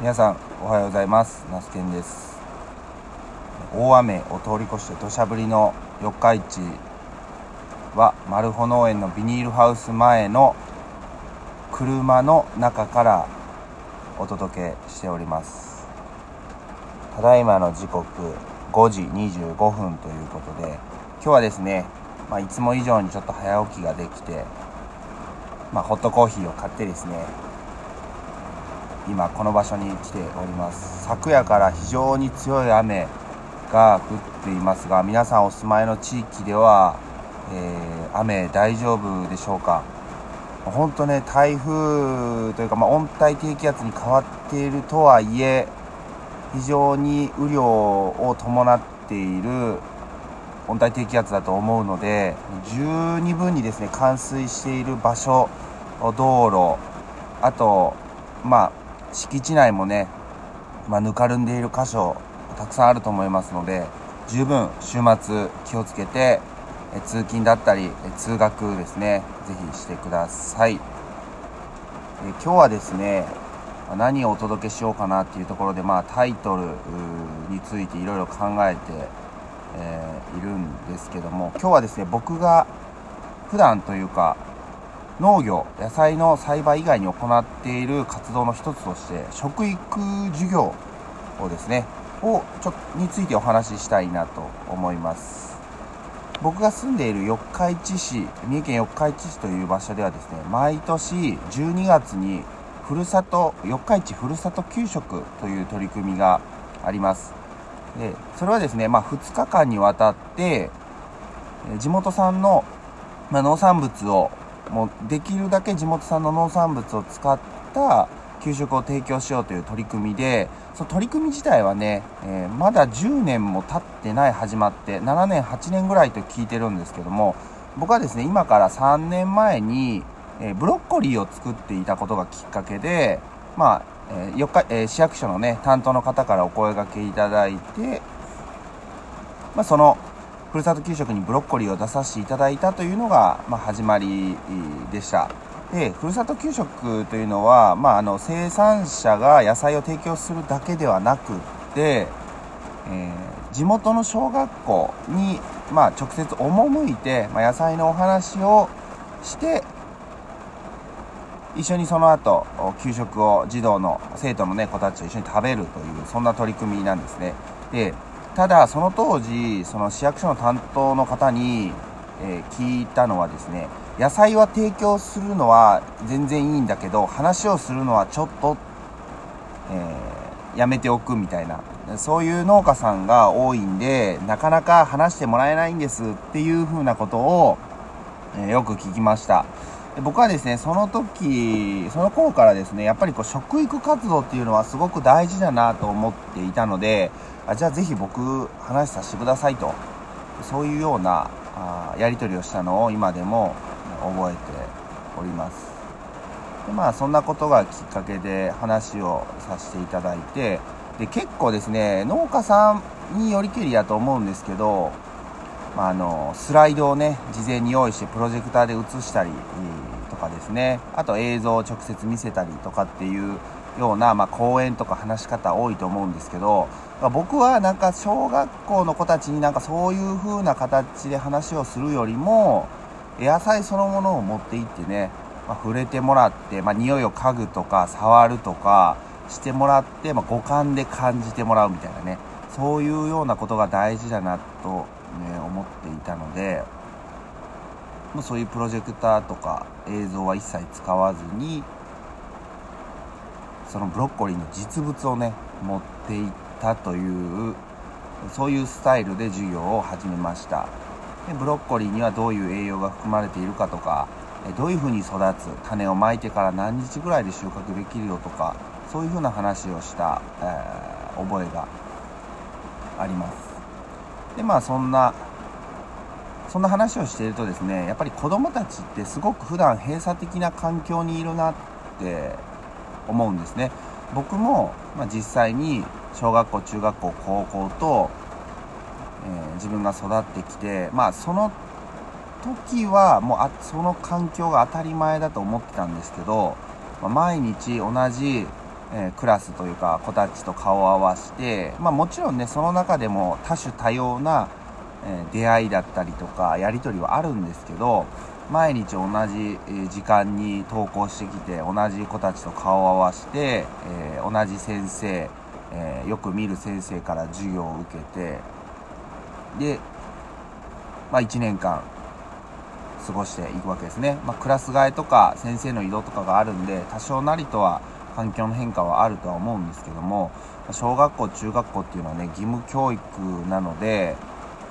皆さんおはようございます。那須健です。大雨を通り越して土砂降りの四日市はマルホ農園のビニールハウス前の車の中からお届けしております。ただいまの時刻5時25分ということで今日はですね、まあ、いつも以上にちょっと早起きができて、まあ、ホットコーヒーを買ってですね今この場所に来ております。昨夜から非常に強い雨が降っていますが皆さんお住まいの地域では、えー、雨大丈夫でしょうか？本当ね台風というか、まあ、温帯低気圧に変わっているとはいえ非常に雨量を伴っている温帯低気圧だと思うので十二分にですね冠水している場所道路あとまあ敷地内もね、まあ、ぬかるんでいる箇所たくさんあると思いますので十分週末気をつけてえ通勤だったりえ通学ですね是非してください。え今日はですね何をお届けしようかなっていうところで、まあ、タイトルについていろいろ考えて、えー、いるんですけども今日はですね僕が普段というか農業野菜の栽培以外に行っている活動の一つとして食育授業をですねをちょについてお話ししたいなと思います。僕が住んでいる四日市市三重県四日市市という場所ではですね毎年12月にふるさと四日市ふるさと給食という取り組みがあります。でそれはですね、まあ、2日間にわたって地元産の、まあ、農産物をもうできるだけ地元産の農産物を使った給食を提供しようという取り組みでその取り組み自体はね、えー、まだ10年も経ってない始まって7年8年ぐらいと聞いてるんですけども僕はですね今から3年前に、えー、ブロッコリーを作っていたことがきっかけでまあ、えー、日、え市役所のね担当の方からお声がけいただいて、まあ、そのふるさと給食にブロッコリーを出させていただいたというのが、まあ、始まりでした。で、ふるさと給食というのは、まあ、あの生産者が野菜を提供するだけではなくて、えー、地元の小学校に、まあ、直接赴いて、まあ、野菜のお話をして一緒にその後給食を児童の生徒の、ね、子たちと一緒に食べるというそんな取り組みなんですね。でただその当時その市役所の担当の方に、えー、聞いたのはですね野菜は提供するのは全然いいんだけど話をするのはちょっと、えー、やめておくみたいな。そういう農家さんが多いんでなかなか話してもらえないんですっていうふうなことを、えー、よく聞きました。で僕はですねその時その頃からですねやっぱりこう食育活動っていうのはすごく大事だなと思っていたのであじゃあぜひ僕話させてくださいと。そういうようなあやり取りをしたのを今でも覚えております。でまあそんなことがきっかけで話をさせていただいてで結構ですね農家さんによりけりやと思うんですけど、まあ、あのスライドをね事前に用意してプロジェクターで映したりとかですね。あと映像を直接見せたりとかっていうような、まあ、講演とか話し方多いと思うんですけど僕はなんか小学校の子たちになんかそういう風な形で話をするよりも野菜そのものを持っていってね、まあ、触れてもらって、まあ、匂いを嗅ぐとか触るとかしてもらって、まあ、五感で感じてもらうみたいなね。そういうようなことが大事だなと、ね、思っていたのでもうそういうプロジェクターとか映像は一切使わずにそのブロッコリーの実物をね持っていったというそういうスタイルで授業を始めました。でブロッコリーにはどういう栄養が含まれているかとかどういうふうに育つ種をまいてから何日ぐらいで収穫できるよとかそういうふうな話をした、えー、覚えがあります。でまあそんなそんな話をしているとですねやっぱり子供たちってすごく普段閉鎖的な環境にいるなって思うんですね。僕も、まあ、実際に小学校中学校高校と、えー、自分が育ってきてまあその時はもうあその環境が当たり前だと思ってたんですけど、まあ、毎日同じえー、クラスというか子たちと顔を合わせて、まあ、もちろんねその中でも多種多様な、え、出会いだったりとかやり取りはあるんですけど毎日同じ時間に登校してきて同じ子たちと顔を合わせて、え、同じ先生、えよく見る先生から授業を受けてで、まあ、1年間過ごしていくわけですね、まあ、クラス替えとか先生の移動とかがあるんで多少なりとは環境の変化はあるとは思うんですけども小学校中学校っていうのはね義務教育なので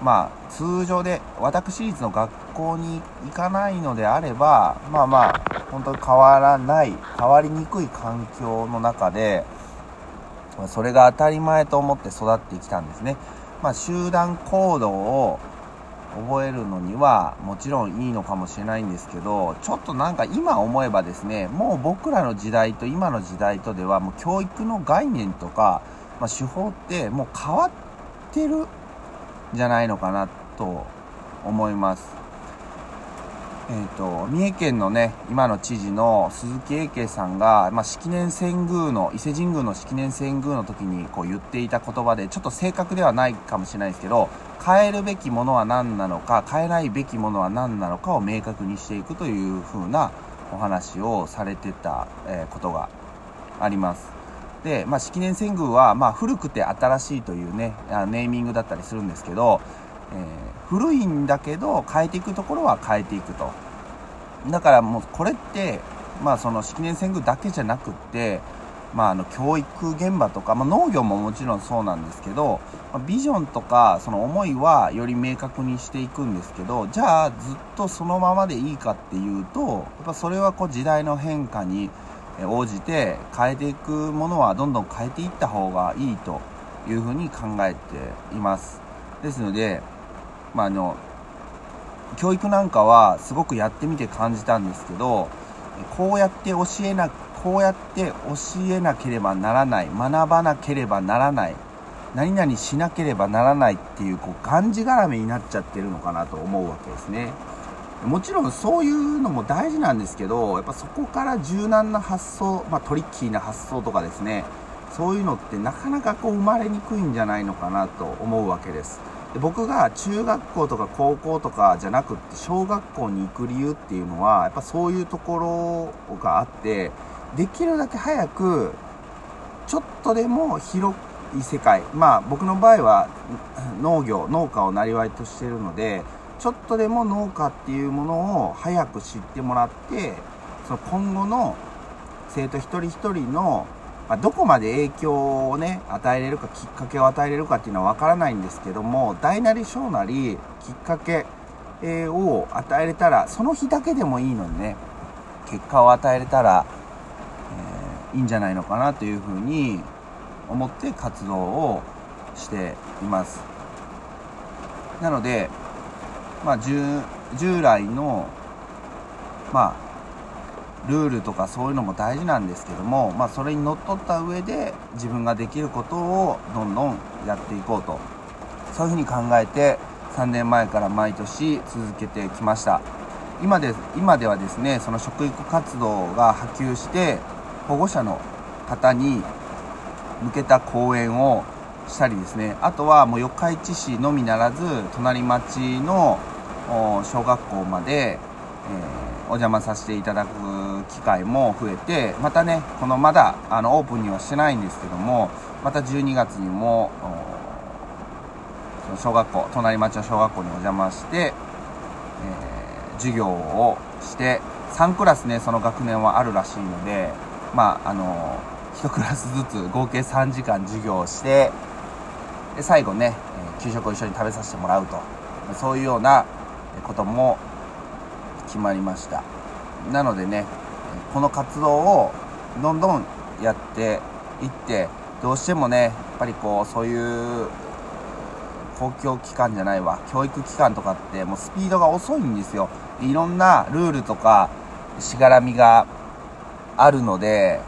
まあ通常で私立の学校に行かないのであればまあまあ本当に変わらない変わりにくい環境の中でそれが当たり前と思って育ってきたんですね、まあ、集団行動を覚えるのにはもちろんいいのかもしれないんですけどちょっとなんか今思えばですねもう僕らの時代と今の時代とではもう教育の概念とか、まあ、手法ってもう変わってるじゃないのかなと思います。えーと、三重県のね今の知事の鈴木英慶さんが、まあ、式年遷宮の伊勢神宮の式年遷宮の時にこう言っていた言葉でちょっと正確ではないかもしれないですけど変えるべきものは何なのか変えないべきものは何なのかを明確にしていくという風なお話をされてた、えー、ことがあります。で、まあ、式年遷宮は、まあ、古くて新しいというねネーミングだったりするんですけどえー、古いんだけど変えていくところは変えていくと。だからもうこれってまあその式年遷宮だけじゃなくってまあ、あの教育現場とか、まあ、農業ももちろんそうなんですけど、まあ、ビジョンとかその思いはより明確にしていくんですけどじゃあずっとそのままでいいかっていうとやっぱそれはこう時代の変化に応じて変えていくものはどんどん変えていった方がいいというふうに考えています。ですのでまあ、あの教育なんかはすごくやってみて感じたんですけどこうやって教えなこうやって教えなければならない学ばなければならない何々しなければならないっていうこうがんじがらめになっちゃってるのかなと思うわけですね。もちろんそういうのも大事なんですけどやっぱそこから柔軟な発想、まあ、トリッキーな発想とかですねそういうのってなかなかこう生まれにくいんじゃないのかなと思うわけです。で僕が中学校とか高校とかじゃなくって小学校に行く理由っていうのはやっぱそういうところがあってできるだけ早くちょっとでも広い世界まあ僕の場合は農業農家をなりとしてるのでちょっとでも農家っていうものを早く知ってもらってその今後の生徒一人一人のまあ、どこまで影響をね、与えれるか、きっかけを与えれるかっていうのはわからないんですけども、大なり小なり、きっかけ、を与えれたら、その日だけでもいいのにね、結果を与えれたら、えー、いいんじゃないのかなというふうに思って活動をしています。なので、まあ、従来の、まあ、ルールとかそういうのも大事なんですけども、まあ、それにのっとった上で自分ができることをどんどんやっていこうと。そういうふうに考えて3年前から毎年続けてきました。今で今ではですねその食育活動が波及して保護者の方に向けた講演をしたりですね。あとはもう四日市市のみならず隣町の小学校まで、えーお邪魔させていただく機会も増えてまたねこのまだあのオープンにはしてないんですけどもまた12月にも小学校隣町の小学校にお邪魔して、えー、授業をして3クラスねその学年はあるらしいのでまああの1クラスずつ合計3時間授業をしてで最後ねえ給食を一緒に食べさせてもらうと。そういうようなことも決まりました。なのでねこの活動をどんどんやっていってどうしてもねやっぱりこうそういう公共機関じゃないわ教育機関とかってもうスピードが遅いんですよ。いろんなルールとかしがらみがあるので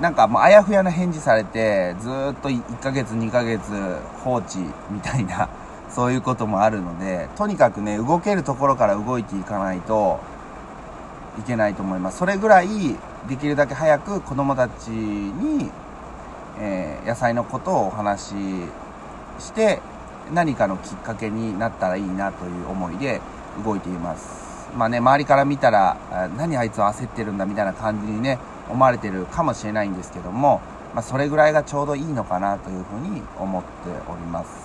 なんかもうあやふやな返事されてずっと1ヶ月2ヶ月放置みたいなそういうこともあるのでとにかくね動けるところから動いていかないといけないと思います。それぐらいできるだけ早く子供たちに、えー、野菜のことをお話しして何かのきっかけになったらいいなという思いで動いています。まあね周りから見たら何あいつは焦ってるんだみたいな感じにね思われてるかもしれないんですけども、まあ、それぐらいがちょうどいいのかなというふうに思っております。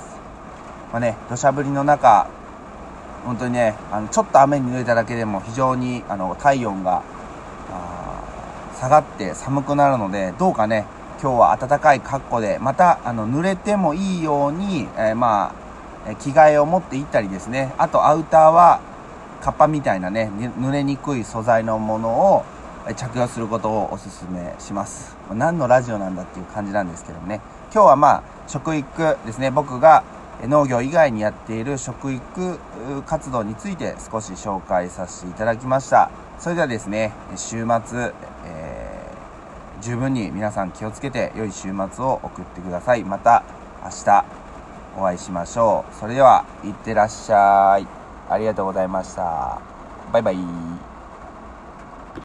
まあね土砂降りの中本当にねあのちょっと雨に濡れただけでも非常にあの体温が下がって寒くなるのでどうかね今日は暖かい格好でまたあの濡れてもいいように、えー、まあ着替えを持っていったりですね。あとアウターはカッパみたいなね濡れにくい素材のものを着用することをおすすめします。何のラジオなんだっていう感じなんですけどね。今日はまあ食育ですね。僕が農業以外にやっている食育活動について少し紹介させていただきました。それではですね週末、えー、十分に皆さん気をつけて良い週末を送ってください。また明日お会いしましょう。それではいってらっしゃい。ありがとうございました。バイバイ。